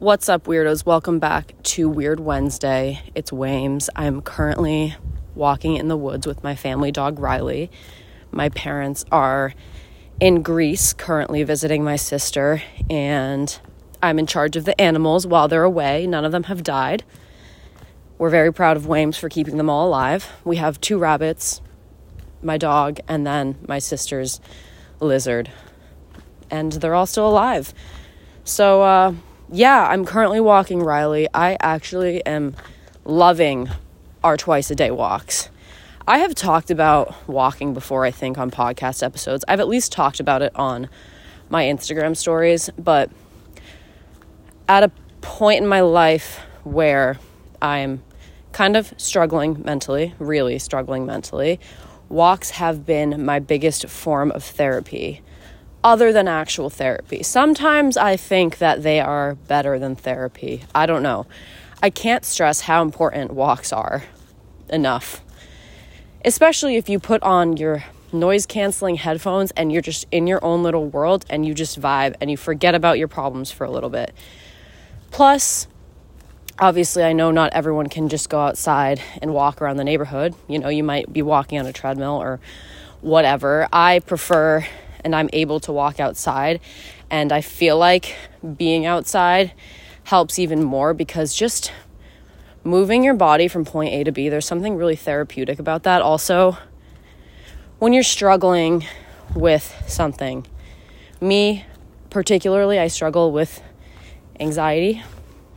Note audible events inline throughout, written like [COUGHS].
What's up, weirdos? Welcome back to Weird Wednesday. It's Wames. I'm currently walking in the woods with my family dog, Riley. My parents are in Greece currently visiting my sister, and I'm in charge of the animals while they're away. None of them have died. We're very proud of Wames for keeping them all alive. We have two rabbits, my dog, and then my sister's lizard. And they're all still alive. So, uh, yeah, I'm currently walking Riley. I actually am loving our twice a day walks. I have talked about walking before, I think, on podcast episodes. I've at least talked about it on my Instagram stories, but at a point in my life where I'm kind of struggling mentally, really struggling mentally, walks have been my biggest form of therapy other than actual therapy. Sometimes I think that they are better than therapy. I don't know. I can't stress how important walks are enough. Especially if you put on your noise canceling headphones and you're just in your own little world and you just vibe and you forget about your problems for a little bit. Plus, obviously, I know not everyone can just go outside and walk around the neighborhood. You know, you might be walking on a treadmill or whatever. I prefer and I'm able to walk outside. And I feel like being outside helps even more because just moving your body from point A to B, there's something really therapeutic about that. Also, when you're struggling with something, me particularly, I struggle with anxiety.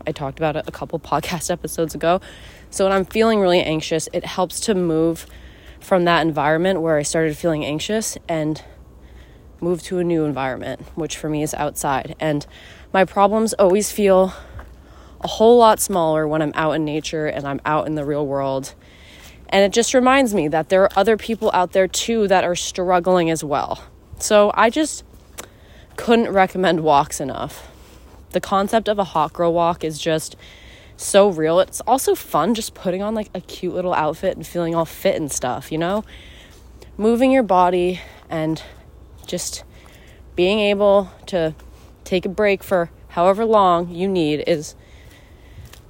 I talked about it a couple [LAUGHS] podcast episodes ago. So when I'm feeling really anxious, it helps to move from that environment where I started feeling anxious and move to a new environment, which for me is outside. And my problems always feel a whole lot smaller when I'm out in nature and I'm out in the real world. And it just reminds me that there are other people out there too that are struggling as well. So I just couldn't recommend walks enough. The concept of a hot girl walk is just so real. It's also fun just putting on like a cute little outfit and feeling all fit and stuff, you know? Moving your body and just being able to take a break for however long you need is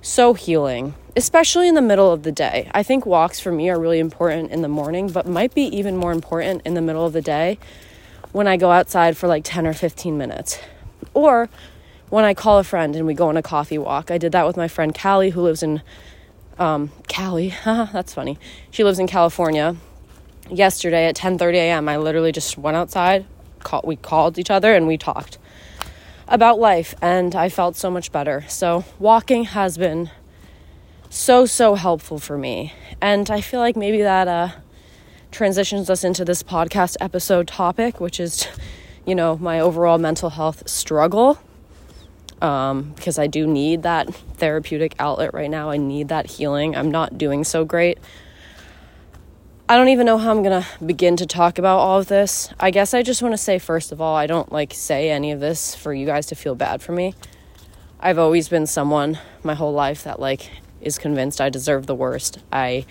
so healing, especially in the middle of the day. I think walks for me are really important in the morning, but might be even more important in the middle of the day when I go outside for like 10 or 15 minutes. Or when I call a friend and we go on a coffee walk. I did that with my friend Callie, who lives in um, Cali. [LAUGHS] That's funny. She lives in California yesterday at 10:30 a.m. I literally just went outside, call, we called each other and we talked about life and I felt so much better. So walking has been so so helpful for me. And I feel like maybe that uh transitions us into this podcast episode topic, which is you know, my overall mental health struggle. Um, because I do need that therapeutic outlet right now. I need that healing. I'm not doing so great I don't even know how I'm going to begin to talk about all of this. I guess I just want to say first of all, I don't like say any of this for you guys to feel bad for me. I've always been someone my whole life that like is convinced I deserve the worst. I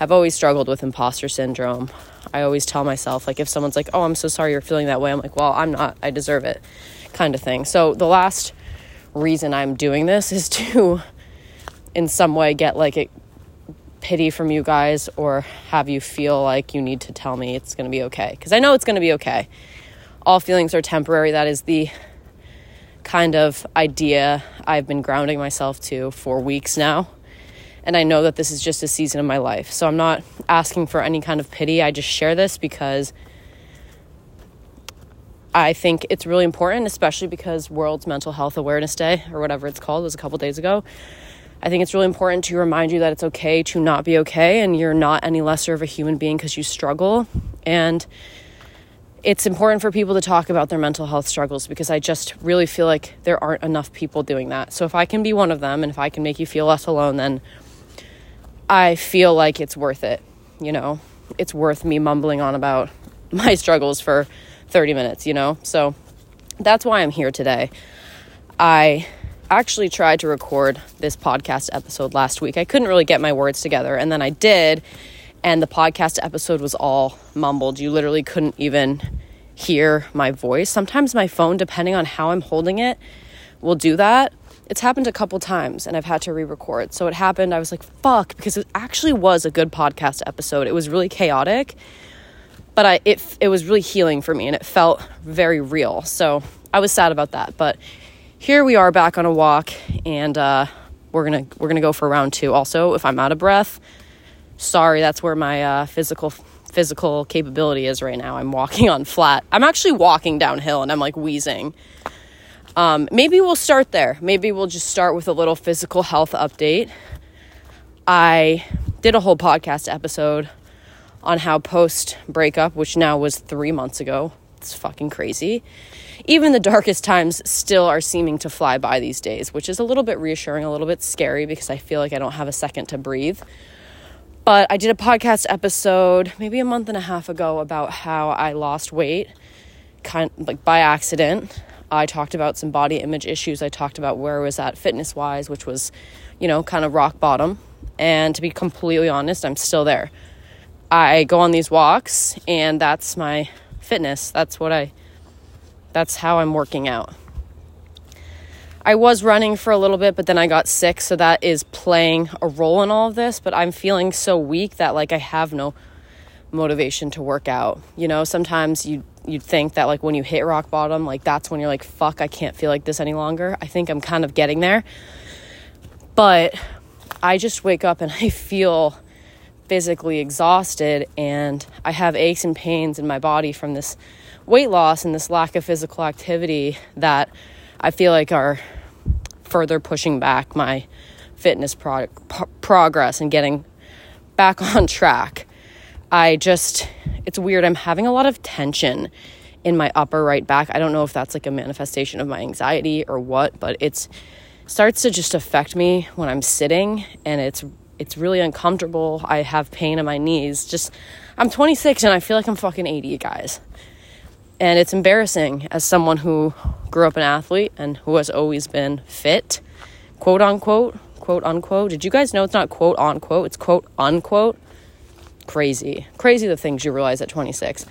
have always struggled with imposter syndrome. I always tell myself like if someone's like, "Oh, I'm so sorry you're feeling that way." I'm like, "Well, I'm not. I deserve it." kind of thing. So the last reason I'm doing this is to in some way get like it pity from you guys or have you feel like you need to tell me it's going to be okay. Because I know it's going to be okay. All feelings are temporary. That is the kind of idea I've been grounding myself to for weeks now. And I know that this is just a season of my life. So I'm not asking for any kind of pity. I just share this because I think it's really important, especially because World's Mental Health Awareness Day, or whatever it's called, was a couple days ago. I think it's really important to remind you that it's okay to not be okay and you're not any lesser of a human being because you struggle. And it's important for people to talk about their mental health struggles because I just really feel like there aren't enough people doing that. So if I can be one of them and if I can make you feel less alone, then I feel like it's worth it. You know, it's worth me mumbling on about [LAUGHS] my struggles for 30 minutes, you know? So that's why I'm here today. I actually tried to record this podcast episode last week. I couldn't really get my words together, and then I did, and the podcast episode was all mumbled. You literally couldn't even hear my voice. Sometimes my phone, depending on how I'm holding it, will do that. it's happened a couple times and I've had to re record. So it happened, I was like, fuck, because it actually was a good podcast episode. It was really chaotic, but I, it, it was really healing for me and it felt very real. So I was sad about that. But here we are back on a walk and uh, we're gonna we're gonna go for round two. Also, if I'm out of breath, sorry, that's where my uh, physical physical capability is right now. I'm walking on flat. I'm actually walking downhill and I'm like wheezing. Um, maybe we'll start there. Maybe we'll just start with a little physical health update. I did a whole podcast episode on how post breakup, which now was three months ago, it's fucking crazy. Even the darkest times still are seeming to fly by these days, which is a little bit reassuring, a little bit scary because I feel like I don't have a second to breathe. But I did a podcast episode maybe a month and a half ago about how I lost weight kind of like by accident. I talked about some body image issues. I talked about where I was at fitness wise, which was, you know, kind of rock bottom. And to be completely honest, I'm still there. I go on these walks and that's my fitness. That's what I that's how I'm working out. I was running for a little bit, but then I got sick, so that is playing a role in all of this. But I'm feeling so weak that like I have no motivation to work out. You know, sometimes you you'd think that like when you hit rock bottom, like that's when you're like, fuck, I can't feel like this any longer. I think I'm kind of getting there. But I just wake up and [LAUGHS] I feel physically exhausted and I have aches and pains in my body from this weight loss and this lack of physical activity that I feel like are further pushing back my fitness pro- progress and getting back [LAUGHS] on track. I just, it's weird. I'm having a lot of tension in my upper right back. I don't know if that's like a manifestation of my anxiety or what, but it's starts to just affect me when I'm sitting and it's it's really uncomfortable. I have pain in my knees. Just I'm 26 and I feel like I'm fucking 80, guys. And it's embarrassing as someone who grew up an athlete and who has always been fit, quote unquote, quote unquote. Did you guys know it's not quote unquote, it's quote unquote? Crazy. Crazy the things you realize at 26.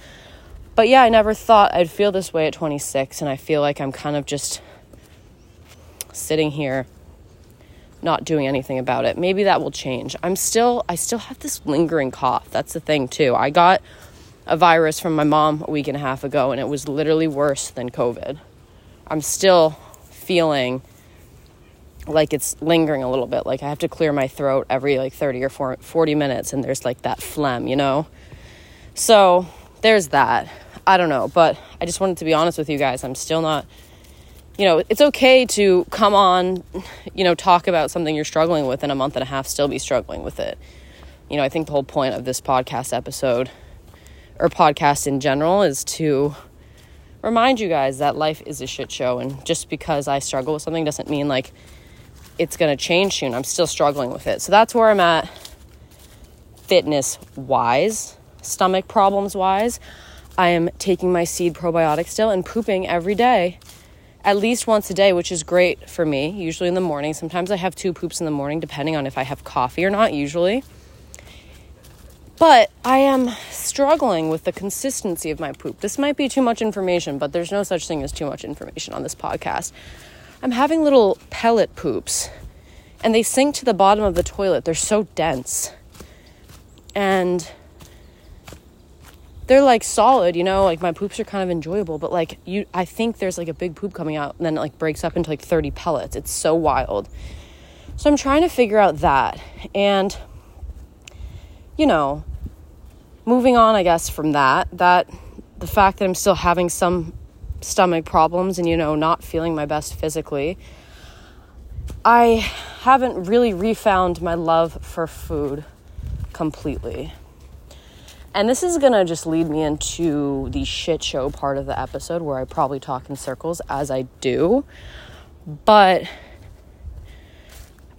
But yeah, I never thought I'd feel this way at 26, and I feel like I'm kind of just sitting here not doing anything about it. Maybe that will change. I'm still I still have this lingering cough. That's the thing too. I got a virus from my mom a week and a half ago, and it was literally worse than COVID. I'm still feeling like it's lingering a little bit. Like I have to clear my throat every like 30 or 40 minutes, and there's like that phlegm, you know? So there's that. I don't know, but I just wanted to be honest with you guys. I'm still not, you know, it's okay to come on, you know, talk about something you're struggling with in a month and a half, still be struggling with it. You know, I think the whole point of this podcast episode or podcast in general is to remind you guys that life is a shit show. And just because I struggle with something doesn't mean like it's going to change soon. I'm still struggling with it. So that's where I'm at fitness wise, stomach problems wise. I am taking my seed probiotic still and pooping every day, at least once a day, which is great for me, usually in the morning. Sometimes I have two poops in the morning, depending on if I have coffee or not, usually. But I am struggling with the consistency of my poop. This might be too much information, but there's no such thing as too much information on this podcast. I'm having little pellet poops, and they sink to the bottom of the toilet. They're so dense. And they're like solid, you know, like my poops are kind of enjoyable, but like you I think there's like a big poop coming out and then it like breaks up into like 30 pellets. It's so wild. So I'm trying to figure out that. And you know, moving on, I guess, from that, that the fact that I'm still having some stomach problems and, you know, not feeling my best physically, I haven't really refound my love for food completely. And this is gonna just lead me into the shit show part of the episode where I probably talk in circles as I do. But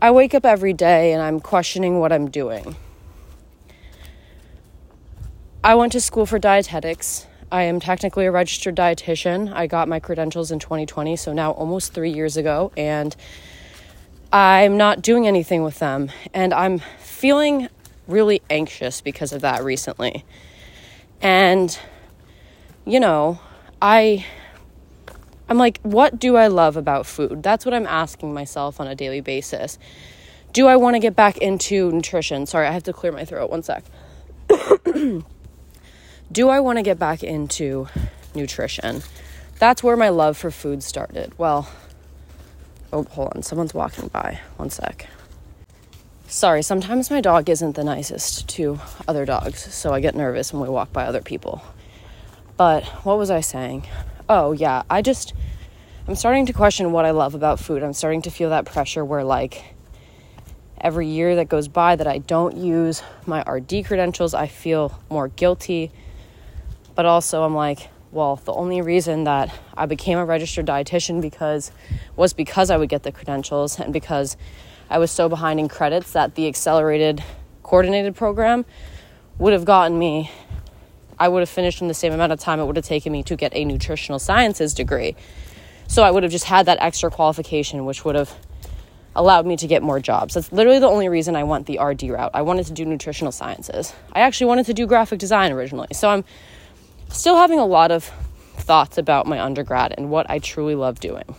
I wake up every day and I'm questioning what I'm doing. I went to school for dietetics. I am technically a registered dietitian. I got my credentials in 2020, so now almost three years ago, and I'm not doing anything with them. And I'm feeling really anxious because of that recently. And, you know, I I'm like, what do I love about food? That's what I'm asking myself on a daily basis. Do I want to get back into nutrition? Sorry, I have to clear my throat. One sec. [COUGHS] do I want to get back into nutrition? That's where my love for food started. Well, oh, hold on. Someone's walking by. One sec. Sorry, sometimes my dog isn't the nicest to other dogs, so I get nervous when we walk by other people. But what was I saying? Oh, yeah, I just, I'm starting to question what I love about food. I'm starting to feel that pressure where, like, every year that goes by that I don't use my RD credentials, I feel more guilty. But also, I'm like, well, the only reason that I became a registered dietitian because was because I would get the credentials and because I was so behind in credits that the accelerated coordinated program would have gotten me I would have finished in the same amount of time it would have taken me to get a nutritional sciences degree. So I would have just had that extra qualification, which would have allowed me to get more jobs. That's literally the only reason I went the RD route. I wanted to do nutritional sciences. I actually wanted to do graphic design originally. So I'm still having a lot of thoughts about my undergrad and what I truly love doing.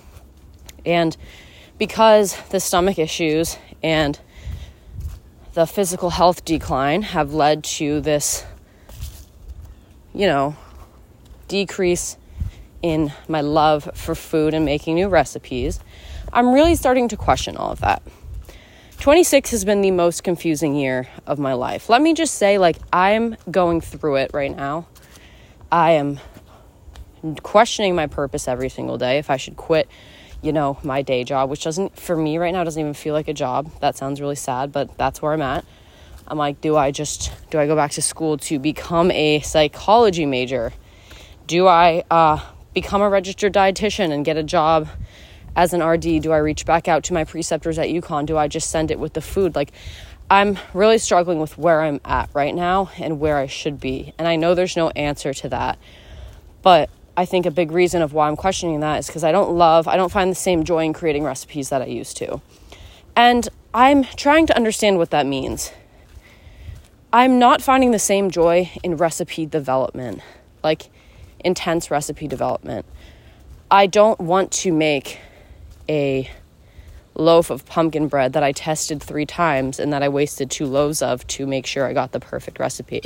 And because the stomach issues and the physical health decline have led to this you know, decrease in my love for food and making new recipes, I'm really starting to question all of that. 26 has been the most confusing year of my life. Let me just say, like, I'm going through it right now. I am questioning my purpose every single day. If I should quit, you know, my day job, which doesn't, for me right now, doesn't even feel like a job. That sounds really sad, but that's where I'm at. I'm like, do I just do I go back to school to become a psychology major? Do I uh, become a registered dietitian and get a job as an RD? Do I reach back out to my preceptors at UConn? Do I just send it with the food? Like, I'm really struggling with where I'm at right now and where I should be. And I know there's no answer to that. But I think a big reason of why I'm questioning that is because I don't love, I don't find the same joy in creating recipes that I used to. And I'm trying to understand what that means. I'm not finding the same joy in recipe development, like intense recipe development. I don't want to make a loaf of pumpkin bread that I tested three times and that I wasted two loaves of to make sure I got the perfect recipe.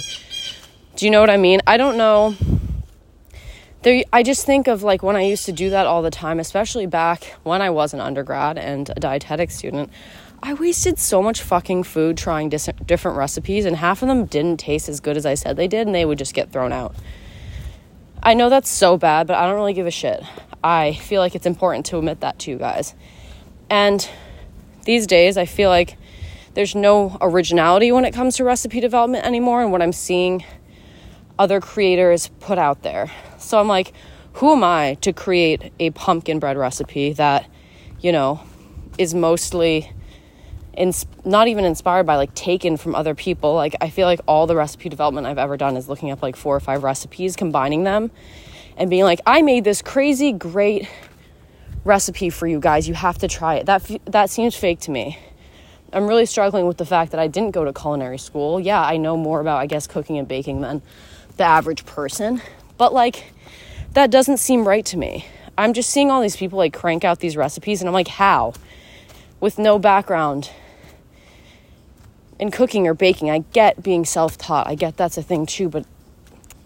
Do you know what I mean? I don't know. There, I just think of like when I used to do that all the time, especially back when I was an undergrad and a dietetic student. I wasted so much fucking food trying dis- different recipes, and half of them didn't taste as good as I said they did, and they would just get thrown out. I know that's so bad, but I don't really give a shit. I feel like it's important to admit that to you guys. And these days, I feel like there's no originality when it comes to recipe development anymore, and what I'm seeing other creators put out there. So I'm like, who am I to create a pumpkin bread recipe that, you know, is mostly ins- not even inspired by like taken from other people? Like i feel like all the recipe development i've ever done is looking up like four or five recipes combining them and being like i made this crazy great recipe for you guys. You have to try it. That f- that seems fake to me. I'm really struggling with the fact that i didn't go to culinary school. Yeah i know more about i guess cooking and baking than the average person but like that doesn't seem right to me i'm just seeing all these people like crank out these recipes and i'm like how with no background in cooking or baking. I get being self taught, I get that's a thing too, but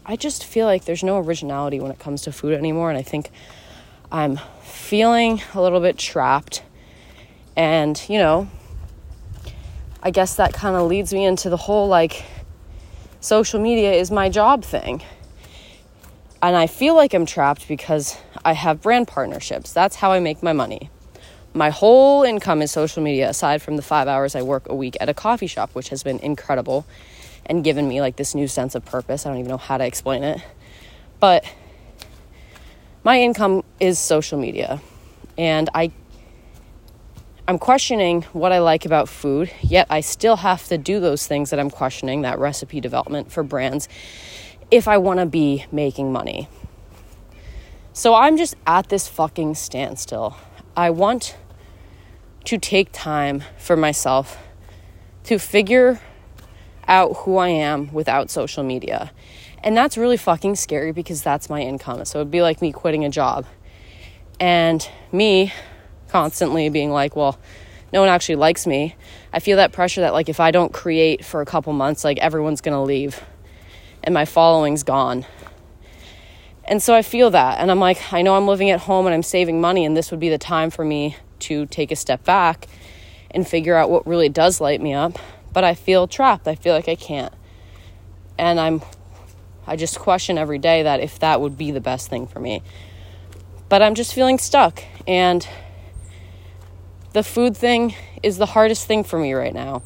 I just feel like there's no originality when it comes to food anymore. And I think I'm feeling a little bit trapped. And, you know, I guess that kind of leads me into the whole like social media is my job thing. And I feel like I'm trapped because I have brand partnerships. That's how I make my money my whole income is social media aside from the five hours I work a week at a coffee shop, which has been incredible and given me like this new sense of purpose. I don't even know how to explain it. But my income is social media. And I I'm questioning what I like about food, yet I still have to do those things that I'm questioning, that recipe development for brands, if I want to be making money. So I'm just at this fucking standstill. I want to take time for myself to figure out who I am without social media. And that's really fucking scary because that's my income. So it'd be like me quitting a job. And me constantly being like, well, no one actually likes me. I feel that pressure that like if I don't create for a couple months, like everyone's going to leave and my following's gone. And so I feel that and I'm like, I know I'm living at home and I'm saving money and this would be the time for me to take a step back and figure out what really does light me up, but I feel trapped. I feel like I can't. And I'm I just question every day that if that would be the best thing for me. But I'm just feeling stuck and the food thing is the hardest thing for me right now.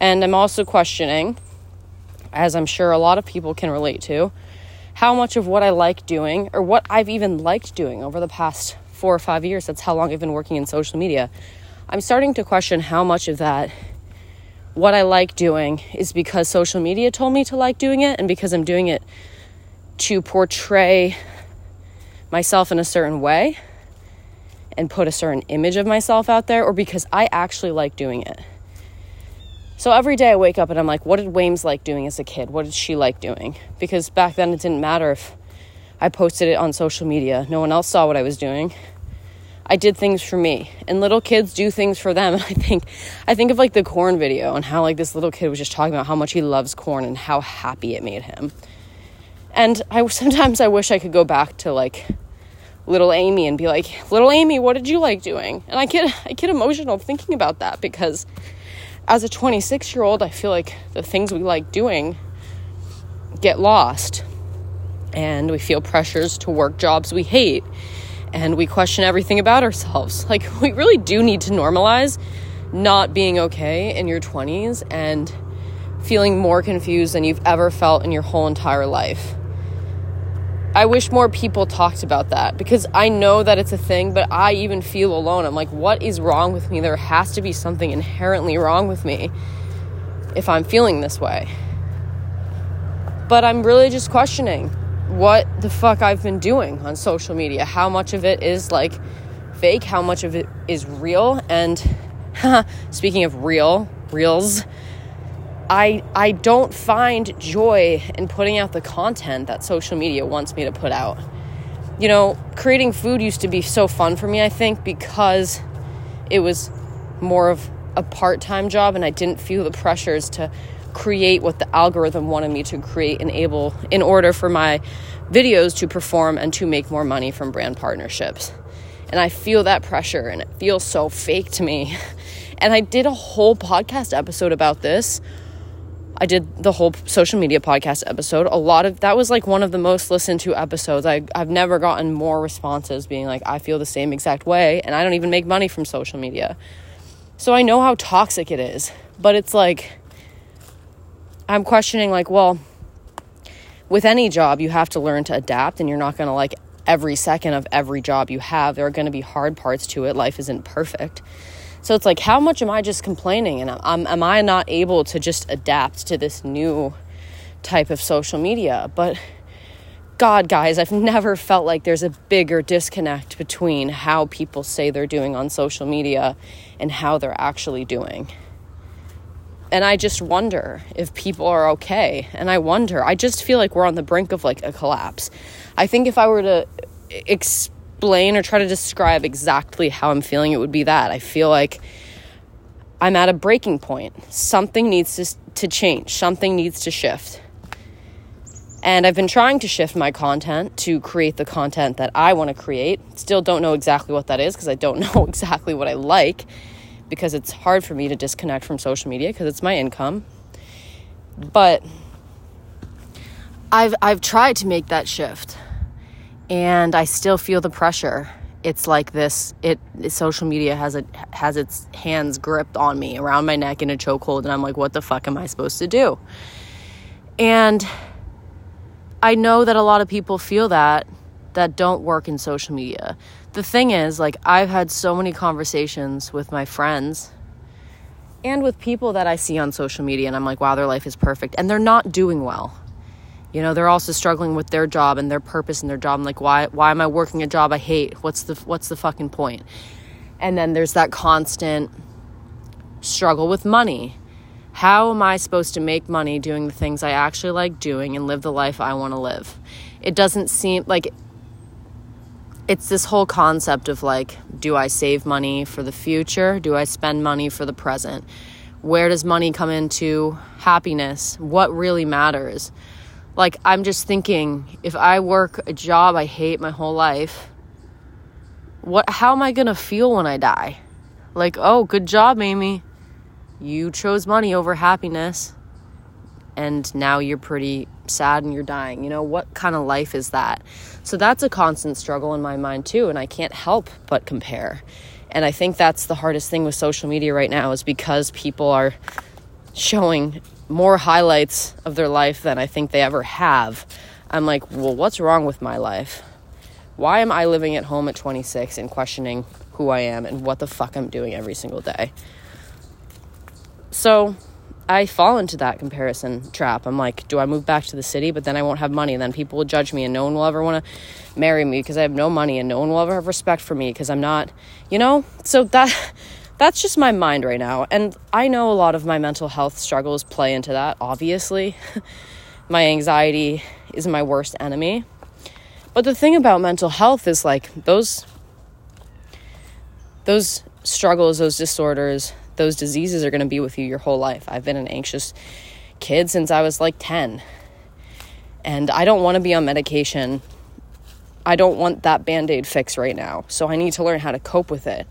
And I'm also questioning, as I'm sure a lot of people can relate to, how much of what I like doing or what I've even liked doing over the past four or five years, that's how long I've been working in social media. I'm starting to question how much of that, what I like doing, is because social media told me to like doing it and because I'm doing it to portray myself in a certain way and put a certain image of myself out there or because I actually like doing it. So every day I wake up and I'm like, what did Wames like doing as a kid? What did she like doing? Because back then it didn't matter if I posted it on social media. No one else saw what I was doing. I did things for me. And little kids do things for them. And [LAUGHS] I think I think of like the corn video and how like this little kid was just talking about how much he loves corn and how happy it made him. And I sometimes I wish I could go back to like little Amy and be like, "Little Amy, what did you like doing?" And I get I get emotional thinking about that because as a 26-year-old, I feel like the things we like doing get lost. And we feel pressures to work jobs we hate. And we question everything about ourselves. Like [LAUGHS] we really do need to normalize not being okay in your 20s and feeling more confused than you've ever felt in your whole entire life. I wish more people talked about that because I know that it's a thing, but I even feel alone. I'm like, what is wrong with me? There has to be something inherently wrong with me if I'm feeling this way. But I'm really just questioning what the fuck I've been doing on social media. How much of it is like fake, how much of it is real. And [LAUGHS] speaking of real, reels, I I don't find joy in putting out the content that social media wants me to put out. You know, creating food used to be so fun for me, I think, because it was more of a part-time job and I didn't feel the pressures to create what the algorithm wanted me to create and able in order for my videos to perform and to make more money from brand partnerships. And I feel that pressure and it feels so fake to me. [LAUGHS] And I did a whole podcast episode about this I did the whole social media podcast episode. A lot of that was like one of the most listened to episodes. I, I've never gotten more responses being like, I feel the same exact way, and I don't even make money from social media. So I know how toxic it is, but it's like, I'm questioning, like, well, with any job, you have to learn to adapt, and you're not going to like every second of every job you have. There are going to be hard parts to it. Life isn't perfect. So it's like, how much am I just complaining? And am, am I not able to just adapt to this new type of social media? But God, guys, I've never felt like there's a bigger disconnect between how people say they're doing on social media and how they're actually doing. And I just wonder if people are okay. And I wonder, I just feel like we're on the brink of like a collapse. I think if I were to explain explain or try to describe exactly how I'm feeling, it would be that. I feel like I'm at a breaking point. Something needs to, to change, something needs to shift. And I've been trying to shift my content to create the content that I want to create. Still don't know exactly what that is because I don't [LAUGHS] know exactly what I like because it's hard for me to disconnect from social media because it's my income. But I've I've tried to make that shift and I still feel the pressure. It's like this. It social media has it has its hands gripped on me around my neck in a chokehold, and I'm like, what the fuck am I supposed to do? And I know that a lot of people feel that that don't work in social media. The thing is, like, I've had so many conversations with my friends and with people that I see on social media, and I'm like, wow, their life is perfect, and they're not doing well you know they're also struggling with their job and their purpose in their job I'm like why why am i working a job i hate what's the what's the fucking point? point and then there's that constant struggle with money how am i supposed to make money doing the things i actually like doing and live the life i want to live it doesn't seem like it's this whole concept of like, do I save money for the future? Do I spend money for the present? Where does money come into happiness? What really matters? Like, I'm just thinking if I work a job I hate my whole life, what how am I going to feel when I die? Like, "Oh, good job, Amy. You chose money over happiness." And now you're pretty sad and you're dying. You know, what kind of life is that? So that's a constant struggle in my mind too, and I can't help but compare. And I think that's the hardest thing with social media right now is because people are showing more highlights of their life than I think they ever have. I'm like, well, what's wrong with my life? Why am I living at home at 26 and questioning who I am and what the fuck I'm doing every single day? So I fall into that comparison trap. I'm like, do I move back to the city? But then I won't have money, and then people will judge me, and no one will ever want to marry me because I have no money, and no one will ever have respect for me because I'm not, you know. So that that's just my mind right now, and I know a lot of my mental health struggles play into that. Obviously, [LAUGHS] my anxiety is my worst enemy. But the thing about mental health is like those those struggles, those disorders, those diseases are going to be with you your whole life. I've been an anxious kid since I was like 10. And I don't want to be on medication. I don't want that band aid fix right now. So I need to learn how to cope with it.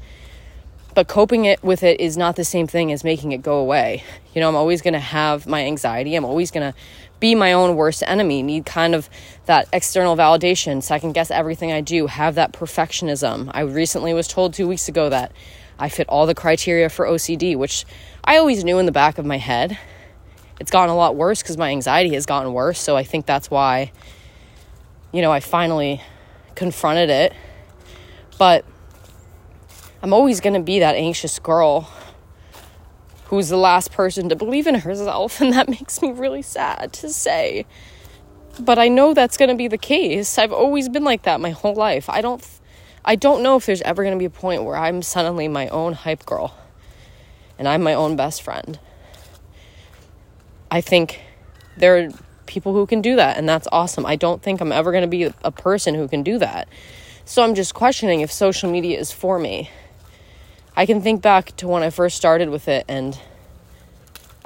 But coping it with it is not the same thing as making it go away. You know, I'm always going to have my anxiety. I'm always going to be my own worst enemy, need kind of that external validation, second guess everything I do, have that perfectionism. I recently was told two weeks ago that I fit all the criteria for OCD, which I always knew in the back of my head. It's gotten a lot worse because my anxiety has gotten worse. So I think that's why, you know, I finally confronted it. But I'm always going to be that anxious girl who's the last person to believe in herself. And that [LAUGHS] makes me really sad to say. But I know that's going to be the case. I've always been like that my whole life. I don't I don't know if there's ever going to be a point where I'm suddenly my own hype girl and I'm my own best friend. I think there are people who can do that, and that's awesome. I don't think I'm ever going to be a person who can do that. So I'm just questioning if social media is for me. I can think back to when I first started with it, and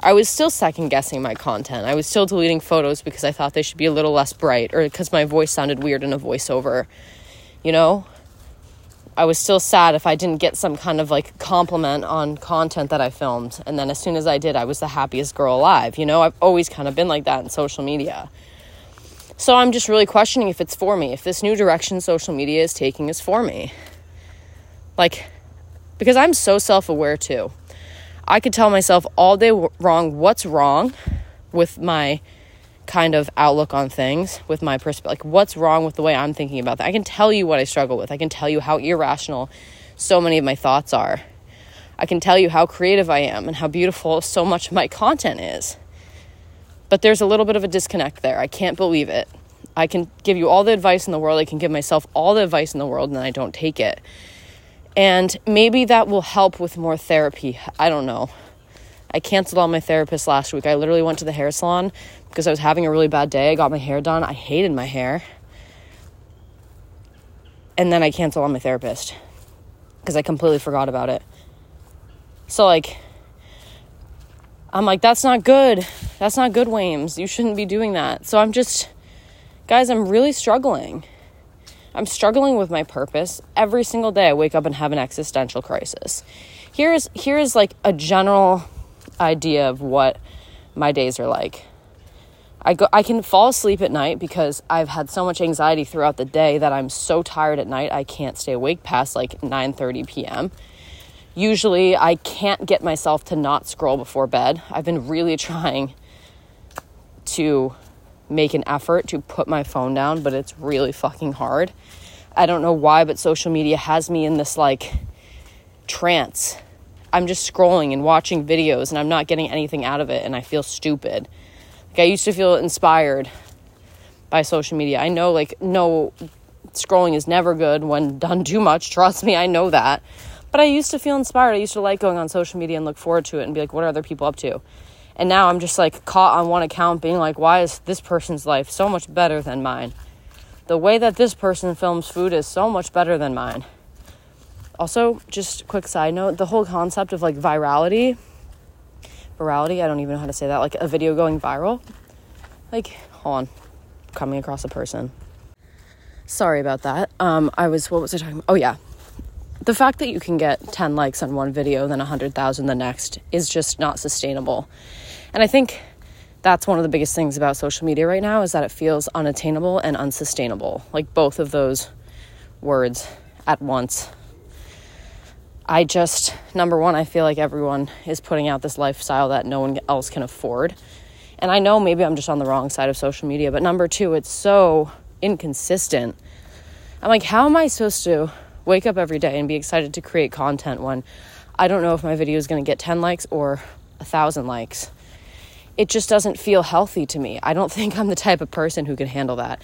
I was still second guessing my content. I was still deleting photos because I thought they should be a little less bright or because my voice sounded weird in a voiceover. You know, I was still sad if I didn't get some kind of like compliment on content that I filmed. And then as soon as I did, I was the happiest girl alive. You know, I've always kind of been like that in social media. So I'm just really questioning if it's for me, if this new direction social media is taking is for me. Like, because I'm so self aware too. I could tell myself all day wrong what's wrong with my kind of outlook on things with my perspective like what's wrong with the way i'm thinking about that. I can tell you what i struggle with. I can tell you how irrational so many of my thoughts are. I can tell you how creative i am and how beautiful so much of my content is. But there's a little bit of a disconnect there. I can't believe it. I can give you all the advice in the world. I can give myself all the advice in the world and then i don't take it and maybe that will help with more therapy i don't know I canceled all my therapists last week. I literally went to the hair salon because I was having a really bad day. I got my hair done. I hated my hair. And then I canceled on my therapist because I completely forgot about it. So, like, I'm like, that's not good. That's not good, Wames. You shouldn't be doing that. So, I'm just, guys, I'm really struggling. I'm struggling with my purpose. Every single day I wake up and have an existential crisis. Here's here's like a general idea of what my days are like. I go I can fall asleep at night because I've had so much anxiety throughout the day that I'm so tired at night I can't stay awake past like 9:30 p.m. Usually I can't get myself to not scroll before bed. I've been really [LAUGHS] trying to make an effort to put my phone down, but it's really fucking hard. I don't know why, but social media has me in this like trance I'm just scrolling and watching videos and I'm not getting anything out of it and I feel stupid. Like I used to feel inspired by social media. I know like no scrolling is never good when done too much. Trust me, I know that. But I used to feel inspired. I used to like going on social media and look forward to it and be like, what are other people up to? And now I'm just like caught on one account being like, why is this person's life so much better than mine? the way that this person films food is so much better than mine. Also, just quick side note the whole concept of like virality, virality, I don't even know how to say that, like a video going viral. Like, hold on, coming across a person. Sorry about that. Um, I was, what was I talking about? Oh, yeah. The fact that you can get 10 likes on one video, then 100,000 the next is just not sustainable. And I think that's one of the biggest things about social media right now is that it feels unattainable and unsustainable. Like both of those words at once. I just, number one, I feel like everyone is putting out this lifestyle that no one else can afford. And I know maybe I'm just on the wrong side of social media, but number two, it's so inconsistent. I'm like, how am I supposed to wake up every day and be excited to create content when I don't know if my video is going to get 10 likes or a thousand likes? it just doesn't feel healthy to me. I don't [LAUGHS] think I'm the type of person who can handle that.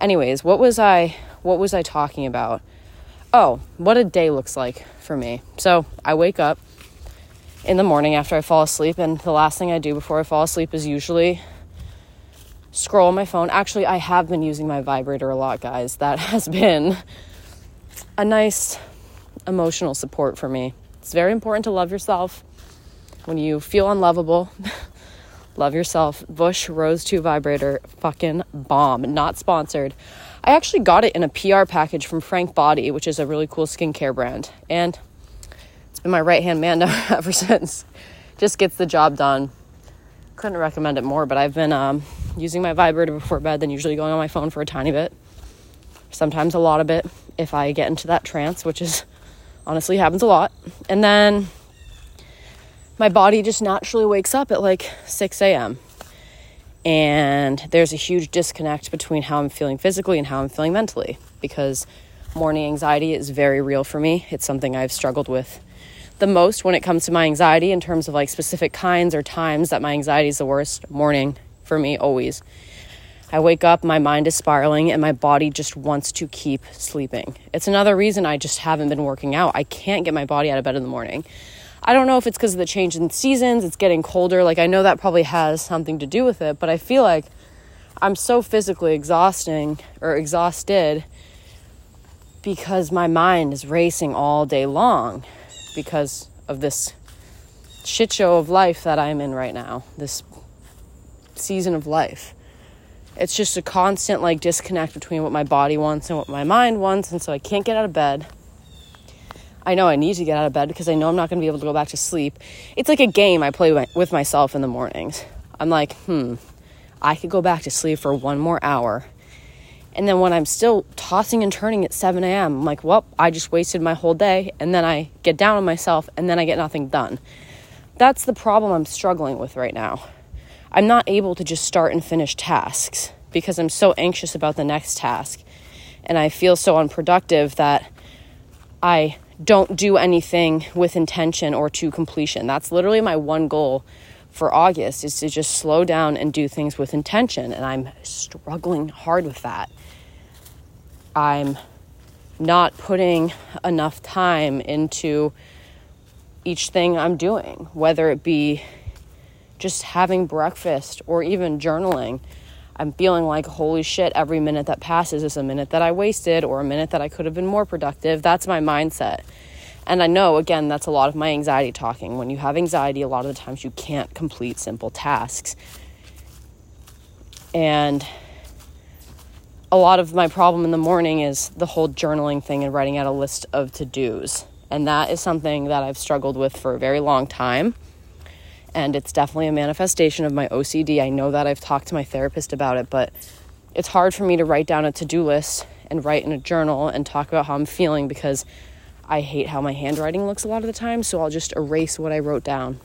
Anyways, what was I what was I talking about? Oh, what a day looks like for me. So, I wake up in the morning after I fall asleep and the last thing I do before I fall asleep is usually scroll on my phone. Actually, I have been using my vibrator a lot, guys. That [LAUGHS] has been a nice emotional support for me. It's very important to love yourself. When you feel unlovable, [LAUGHS] Love yourself. Bush Rose 2 vibrator. Fucking bomb. Not sponsored. I actually got it in a PR package from Frank Body, which is a really cool skincare brand. And it's been my right hand man [LAUGHS] ever since. Just gets the job done. Couldn't recommend it more, but I've been um, using my vibrator before bed, then usually going on my phone for a tiny bit. Sometimes a lot of it if I get into that trance, which is honestly happens a lot. And then my body just naturally wakes up at like 6 a.m. And there's a huge disconnect between how I'm feeling physically and how I'm feeling mentally because morning anxiety is very real for me. It's something I've struggled with the most when it comes to my anxiety in terms of like specific kinds or times that my anxiety is the worst. Morning for me, always. I wake up, my mind is spiraling, and my body just wants to keep sleeping. It's another reason I just haven't been working out. I can't get my body out of bed in the morning. I don't know if it's because of the change in seasons, it's getting colder. Like, I know that probably has something to do with it, but I feel like I'm so physically exhausting or exhausted because my mind is racing all day long because of this shit show of life that I'm in right now, this season of life. It's just a constant like disconnect between what my body wants and what my mind wants, and so I can't get out of bed. I know I need to get out of bed because I know I'm not going to be able to go back to sleep. It's like a game I play with myself in the mornings. I'm like, hmm, I could go back to sleep for one more hour. And then when I'm still tossing and turning at 7 a.m., I'm like, well, I just wasted my whole day. And then I get down on myself and then I get nothing done. That's the problem I'm struggling with right now. I'm not able to just start and finish tasks because I'm so anxious about the next task. And I feel so unproductive that I don't do anything with intention or to completion. That's literally my one goal for August is to just slow down and do things with intention and I'm struggling hard with that. I'm not putting enough time into each thing I'm doing, whether it be just having breakfast or even journaling I'm feeling like, holy shit, every minute that passes is a minute that I wasted or a minute that I could have been more productive. That's my mindset. And I know, again, that's a lot of my anxiety talking. When you have anxiety, a lot of the times you can't complete simple tasks. And a lot of my problem in the morning is the whole journaling thing and writing out a list of to dos. And that is something that I've struggled with for a very long time and it's definitely a manifestation of my OCD. I know that I've talked to my therapist about it, but it's hard for me to write down a to do list and write in a journal and talk about how I'm feeling because I hate how my handwriting looks a lot of the time, so I'll just erase what I wrote down.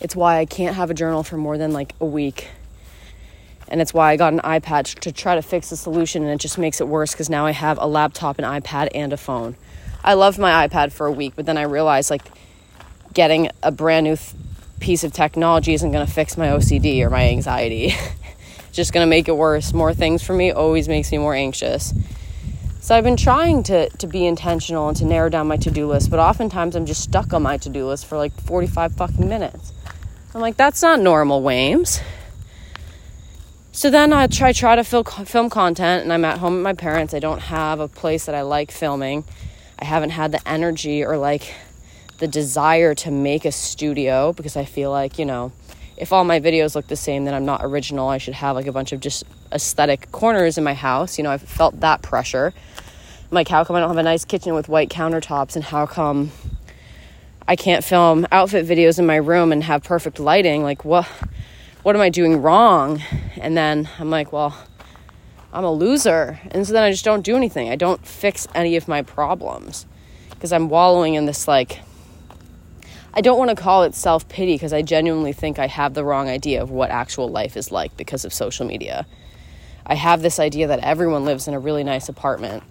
It's why I can't have a journal for more than like a week. And it's why I got an iPad to try to fix the solution, and it just makes it worse because now I have a laptop, an iPad, and a phone. I loved my iPad for a week, but then I realized like getting a brand new th- piece of technology isn't going to fix my OCD or my anxiety. [LAUGHS] just going to make it worse. More things for me always makes me more anxious. So I've been trying to, to be intentional and to narrow down my to do list, but oftentimes I'm just stuck on my to do list for like 45 fucking minutes. I'm like, that's not normal, Wames. so then I try try to film film content, and I'm at home with my parents. I don't have a place that I like filming. I haven't had the energy or like the desire to make a studio because I feel like you know, if all my videos look the same, then I'm not original. I should have like a bunch of just aesthetic corners in my house. You know, I've felt that pressure. I'm like, how come I don't have a nice kitchen with white countertops, and how come I can't film outfit videos in my room and have perfect lighting? Like, what? what am I doing wrong? And then I'm like, well, I'm a loser. And so then I just don't do anything. I don't fix any of my problems because I'm wallowing in this like I don't want to call it self pity because I genuinely think I have the wrong idea of what actual life is like because of social media. I have this idea that everyone lives in a really nice apartment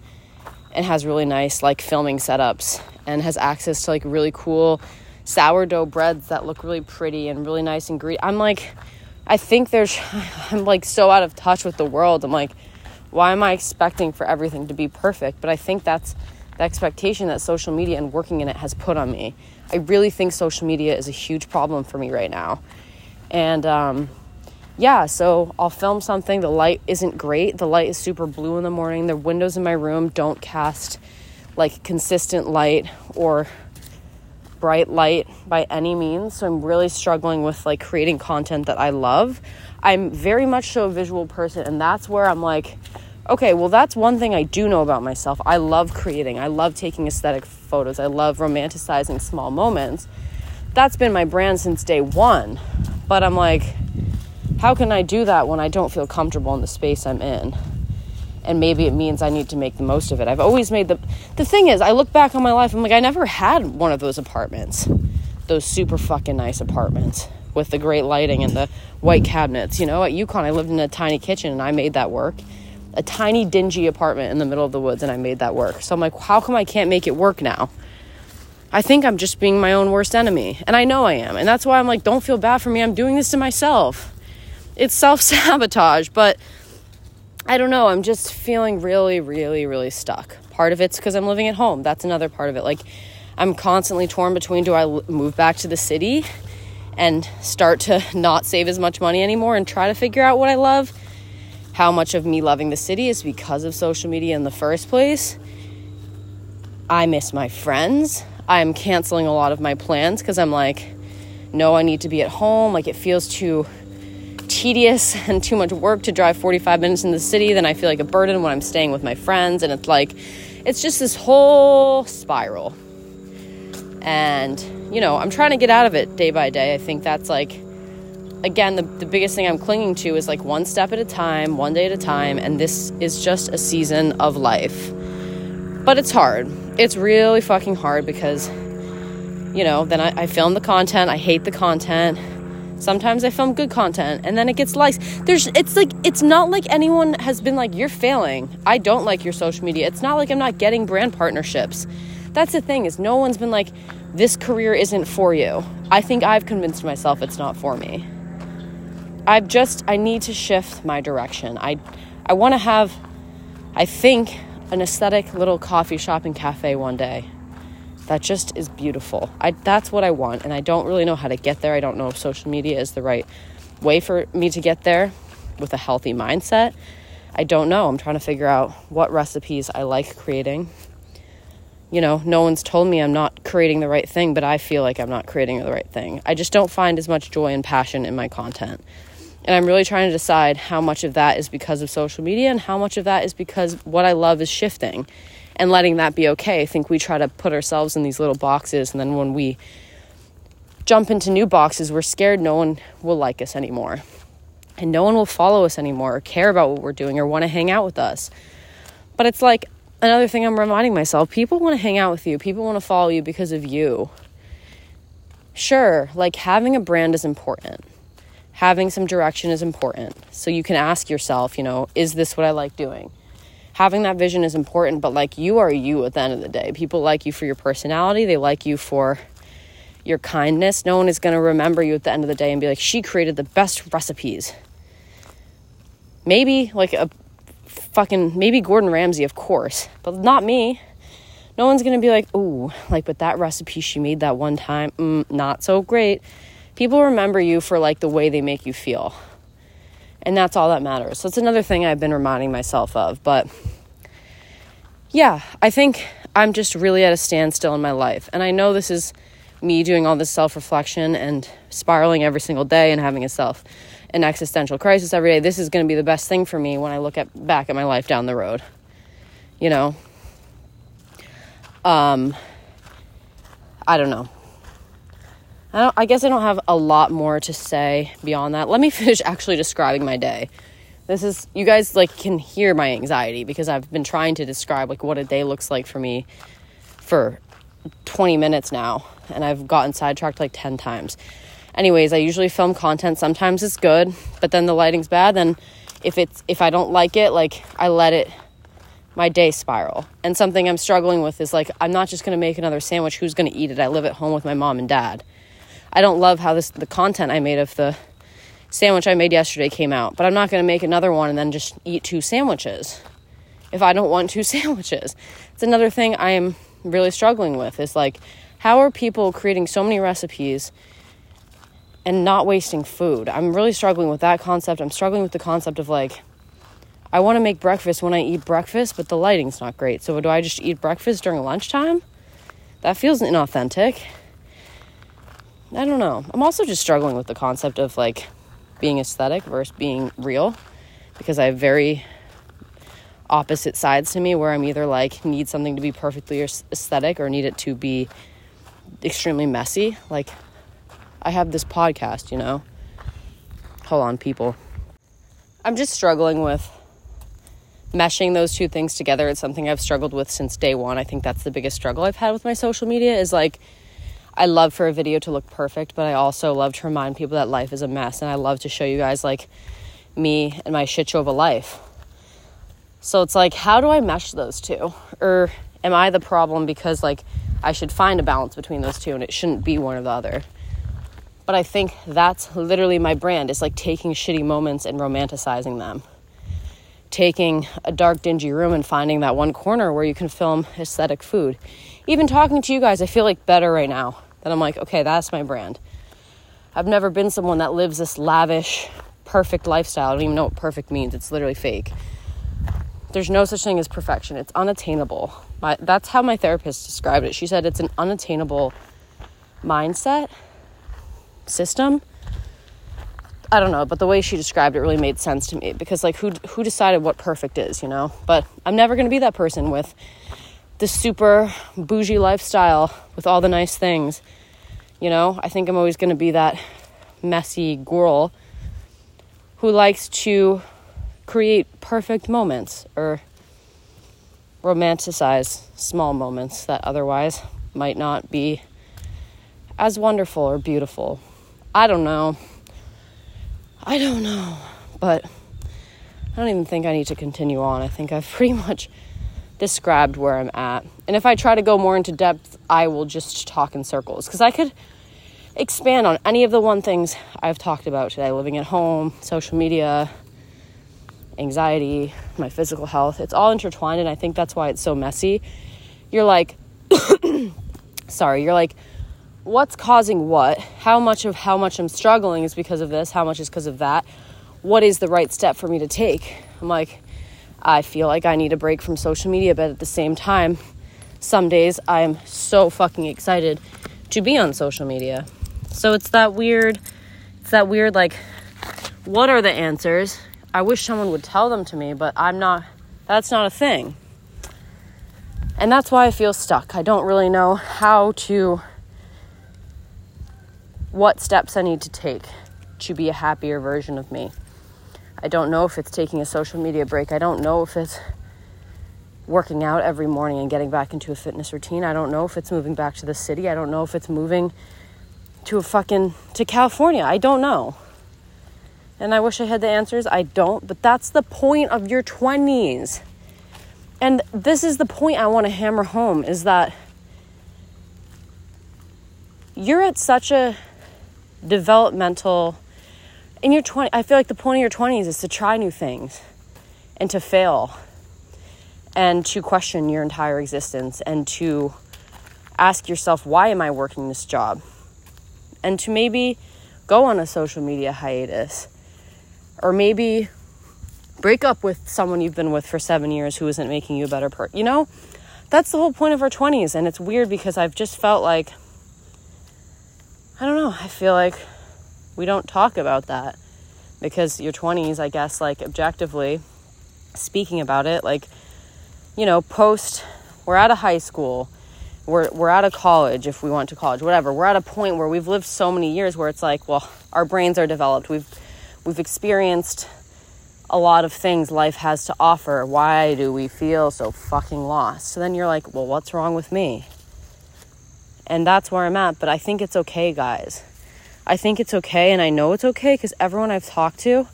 and has really nice like filming setups and has access to like really cool sourdough breads that look really pretty and really nice and green. I'm like I think there's, [LAUGHS] I'm like so out of touch with the world. I'm like, why am I expecting for everything to be perfect? But I think that's the expectation that social media and working in it has put on me. I really think social media is a huge problem for me right now. And um, yeah, so I'll film something. The light isn't great. The light is super blue in the morning. The windows in my room don't cast like consistent light or bright light by any means. So I'm really struggling with like creating content that I love. I'm very much so a visual person, and that's where I'm like, okay, well, that's one thing I do know about myself. I love creating, I love taking aesthetic photos, I love romanticizing small moments. That's been my brand since day one. But I'm like, how can I do that when I don't feel comfortable in the space I'm in? and maybe it means I need to make the most of it. I've always made the the thing is, I look back on my life, I'm like I never had one of those apartments. Those super fucking nice apartments with the great lighting and the white cabinets. You know, at UConn I lived in a tiny kitchen and I made that work. A tiny dingy apartment in the middle of the woods and I made that work. So I'm like, how come I can't make it work now? I think I'm just being my own worst enemy. And I know I am. And that's why I'm like, don't feel bad for me. I'm doing this to myself. It's self sabotage, [LAUGHS] but I don't know. I'm just feeling really, really, really stuck. Part of it's because I'm living at home. That's another part of it. Like, I'm constantly torn between do I move back to the city and start to [LAUGHS] not save as much money anymore and try to figure out what I love? How much of me loving the city is because of social media in the first place? I miss my friends. I'm canceling a lot of my plans because I'm like, no, I need to be at home. Like, it feels too tedious [LAUGHS] and too much work to drive 45 minutes in the city, then I feel like a burden when I'm staying with my friends. And it's like, it's just this whole spiral. And, you know, I'm trying to get out of it day by day. I think that's like, again, the, the biggest thing I'm clinging to is like one step at a time, one day at a time. And this is just a season of life. But it's hard. It's really fucking hard because, you know, then I, I film the content, I hate the content Sometimes I film good content and then it gets likes. There's it's like it's not like anyone has been like you're failing. I don't like your social media. It's not like I'm not getting brand partnerships. That's the thing is no one's been like this career isn't for you. I think I've convinced myself it's not for me. I've just I need to shift my direction. I I want to have I think an aesthetic little coffee shop and cafe one day that just is beautiful. I that's what I want and I don't really know how to get there. I don't know if social media is the right way for me to get there with a healthy mindset. I don't know. I'm trying to figure out what recipes I like creating. You know, no one's told me I'm not creating the right thing, but I feel like I'm not creating the right thing. I just don't find as much joy and passion in my content. And I'm really trying to decide how much of that is because of social media and how much of that is because what I love is shifting and letting that be okay. I think we try to put ourselves in these little boxes, and then when we jump into new boxes, we're scared no one will like us anymore. And no one will follow us anymore or care about what we're doing or want to hang out with us. But it's like another thing I'm reminding myself people want to hang out with you, people want to follow you because of you. Sure, like having a brand is important. Having some direction is important. So you can ask yourself, you know, is this what I like doing? having that vision is important, but like you are you at the end of the day. People like you for your personality, they like you for your kindness. No one is going to remember you at the end of the day and be like, she created the best recipes. Maybe like a fucking, maybe Gordon Ramsay, of course, but not me. No one's going to be like, ooh, like, with that recipe she made that one time, mm, not so great. People remember you for like the way they make you feel. And that's all that matters. So it's another thing I've been reminding myself of. But yeah, I think I'm just really at a standstill in my life. And I know this is me doing all this self reflection and spiraling every single day and having a self an existential crisis every day. This is going to be the best thing for me when I look at back at my life down the road. You know. Um I don't know. I, I guess I don't have a lot more to say beyond that. Let me [LAUGHS] finish actually describing my day. This is you guys like can hear my anxiety because I've been trying to describe like what a day looks like for me for 20 minutes now and I've gotten sidetracked like 10 times. Anyways, I usually film content. Sometimes it's good, but then the lighting's bad. Then if it's if I don't like it, like I let it my day spiral. And something I'm struggling with is like I'm not just going to make another sandwich. Who's going to eat it? I live at home with my mom and dad. I don't love how this the content I made of the sandwich I made yesterday came out, but I'm not going to make another one and then just eat two sandwiches. If I don't want two [LAUGHS] sandwiches. It's another thing I am really struggling with is like how are people creating so many recipes and not wasting food? I'm really struggling with that concept. I'm struggling with the concept of like I want to make breakfast when I eat breakfast, but the lighting's not great. So do I just eat breakfast during lunchtime? That feels inauthentic. I don't know. I'm also just struggling with the concept of like being aesthetic versus being real because I have very opposite sides to me where I'm either like need something to be perfectly aesthetic or need it to be extremely messy. Like I have this podcast, you know. Hold on, people. I'm just struggling with meshing those two things together. It's something I've struggled with since day one. I think that's the biggest struggle I've had with my social media is like I love for a video to look perfect, but I also love to remind people that life is a mess and I love to show you guys like me and my shit show of a life. So it's like, how do I mesh those two? Or am I the problem because like I should find a balance between those two and it shouldn't be one or the other? But I think that's literally my brand. It's like taking shitty moments and romanticizing them. Taking a dark, dingy room and finding that one corner where you can film aesthetic food even talking to you guys, I feel like better right now. That I'm like, okay, that's my brand. I've never been someone that lives this lavish, perfect lifestyle. I don't even know what perfect means. It's literally fake. There's no such thing as perfection. It's unattainable. My, that's how my therapist described it. She said it's an unattainable mindset system. I don't know, but the way she described it really made sense to me because like who who decided what perfect is, you know? But I'm never going to be that person with the super bougie lifestyle with all the nice things. You know, I think I'm always going to be that messy girl who likes to create perfect moments or romanticize small moments that otherwise might not be as wonderful or beautiful. I don't know. I don't know. But I don't even think I need to continue on. I think I've [LAUGHS] pretty much described where I'm at. And if I try to go more into depth, I will just talk in circles because I could expand on any of the one things I've talked about today living at home, social media, anxiety, my physical health. It's all intertwined, and I think that's why it's so messy. You're like, [COUGHS] sorry, you're like, what's causing what? How much of how much I'm struggling is because of this? How much is because of that? What is the right step for me to take? I'm like, I feel like I need a break from social media, but at the same time, some days I'm so fucking excited to be on social media. So it's that weird, it's that weird like, what are the answers? I wish someone would tell them to me, but I'm not, that's not a thing. And that's why I feel stuck. I don't really know how to, what steps I need to take to be a happier version of me. I don't know if it's taking a social media break. I don't know if it's working out every morning and getting back into a fitness routine. I don't know if it's moving back to the city. I don't know if it's moving to a fucking to California. I don't know. And I wish I had the answers. I don't, but that's the point of your 20s. And this is the point I want to hammer home is that you're at such a developmental in your 20 I feel like the point of your 20s is to try new things and to fail and to question your entire existence and to ask yourself why am I working this job? And to maybe go on a social media hiatus Or maybe break up with someone you've been with for seven years who isn't making you a better person. You know, that's the whole point of our 20s. And it's weird because I've just felt like, I don't know, I feel like we don't talk about that because your 20s, I guess, like objectively speaking about it, like, you know, post, we're out of high school, we're, we're out of college if we went to college, whatever. We're at a point where we've lived so many years where it's like, well, our brains are developed. We've, we've experienced a lot of things life has to offer. Why do we feel so fucking lost? So then you're like, well, what's wrong with me? And that's where I'm at. But I think it's okay, guys. I think it's okay, and I know it's okay because everyone I've talked to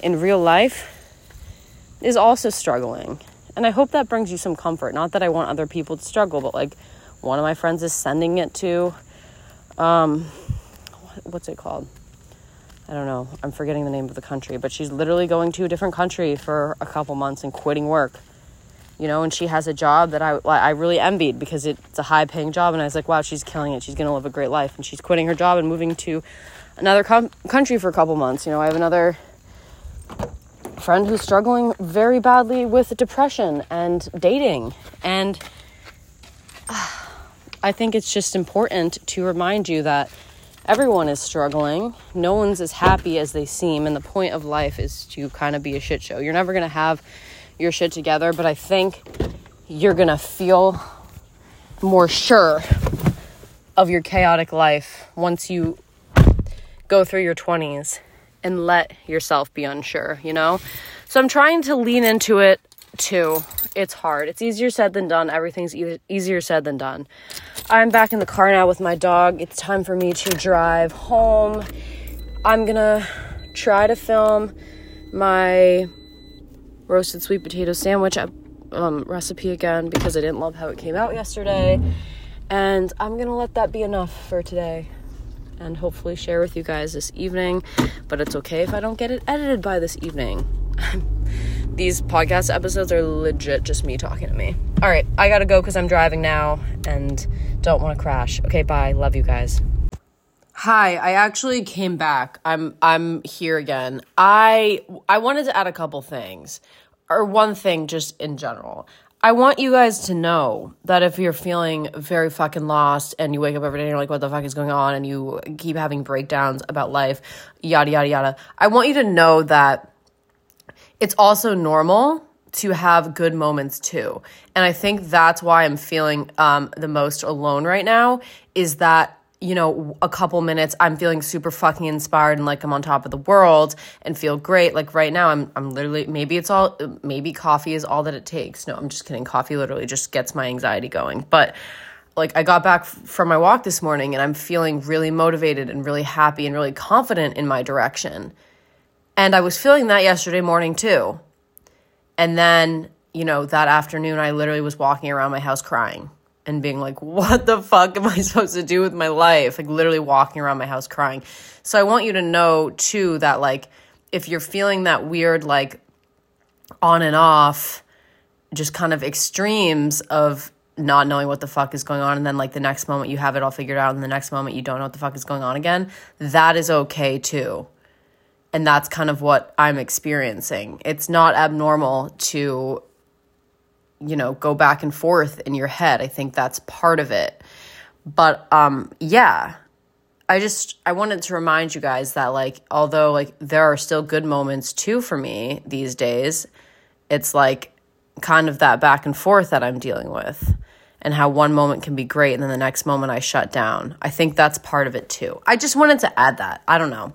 in real life is also struggling. And I hope that brings you some comfort. Not that I want other people to struggle, but like one of my friends is sending it to, um, what's it called? I don't know. I'm forgetting the name of the country, but she's literally going to a different country for a couple months and quitting work. You know, and she has a job that I I really envied because it's a high paying job, and I was like, wow, she's killing it. She's gonna live a great life, and she's quitting her job and moving to another com- country for a couple months. You know, I have another friend who's struggling very badly with depression and dating, and uh, I think it's just important to remind you that everyone is struggling. No one's as happy as they seem, and the point of life is to kind of be a shit show. You're never going to have your shit together, but I think you're going to feel more sure of your chaotic life once you go through your 20s and let yourself be unsure, you know? So I'm trying to lean into it too. It's hard. It's easier said than done. Everything's e- easier said than done. I'm back in the car now with my dog. It's time for me to drive home. I'm gonna try to film my roasted sweet potato sandwich um, recipe again because I didn't love how it came out yesterday. And I'm gonna let that be enough for today and hopefully share with you guys this evening. But it's okay if I don't get it edited by this evening. [LAUGHS] these podcast episodes are legit just me talking to me. All right, I gotta go because I'm driving now and don't want to crash. Okay, bye. Love you guys. Hi, I actually came back. I'm I'm here again. I I wanted to add a couple things or one thing just in general. I want you guys to know that if you're feeling very fucking lost and you wake up every day and you're like, what the fuck is going on? And you keep having breakdowns about life, yada, yada, yada. I want you to know that it's also normal to have good moments too. And I think that's why I'm feeling um, the most alone right now is that you know, a couple minutes, I'm feeling super fucking inspired and like I'm on top of the world and feel great. Like right now, I'm I'm literally maybe it's all maybe coffee is all that it takes. No, I'm just kidding. Coffee literally just gets my anxiety going. But like I got back from my walk this morning and I'm feeling really motivated and really happy and really confident in my direction. And I was feeling that yesterday morning too. And then, you know, that afternoon, I literally was walking around my house crying and being like, what the fuck am I [LAUGHS] supposed to do with my life? Like, literally walking around my house crying. So, I want you to know too that, like, if you're feeling that weird, like, on and off, just kind of extremes of not knowing what the fuck is going on and then like the next moment you have it all figured out and the next moment you don't know what the fuck is going on again that is okay too and that's kind of what I'm experiencing. It's not abnormal to, you know, go back and forth in your head. I think that's part of it. But um, yeah, I just I wanted to remind you guys that like although like there are still good moments too for me these days, it's like kind of that back and forth that I'm dealing with and how one moment can be great and then the next moment I shut down. I think that's part of it too. I just wanted to add that. I don't know.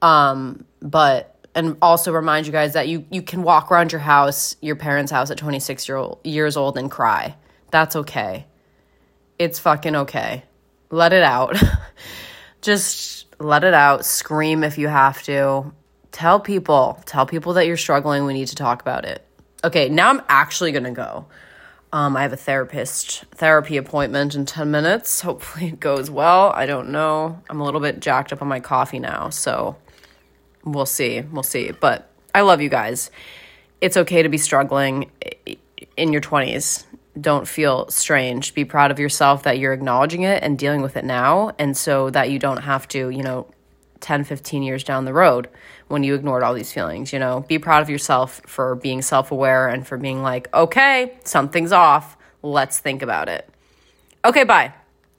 Um, but and also remind you guys that you you can walk around your house, your parents' house at 26 year old, years old and cry. That's okay. It's fucking okay. Let it out. [LAUGHS] Just let it out. Scream if you have to. Tell people. Tell people that you're struggling. We need to talk about it. Okay, now I'm actually going to go. Um, I have a therapist therapy appointment in 10 minutes. Hopefully it goes well. I don't know. I'm a little bit jacked up on my coffee now, so we'll see. We'll see. But I love you guys. It's okay to be struggling in your 20s. Don't feel strange. Be proud of yourself that you're acknowledging it and dealing with it now. And so that you don't have to, you know, 10, 15 years down the road when you ignored all these feelings. You know, be proud of yourself for being self aware and for being like, okay, something's off. Let's think about it. Okay, bye.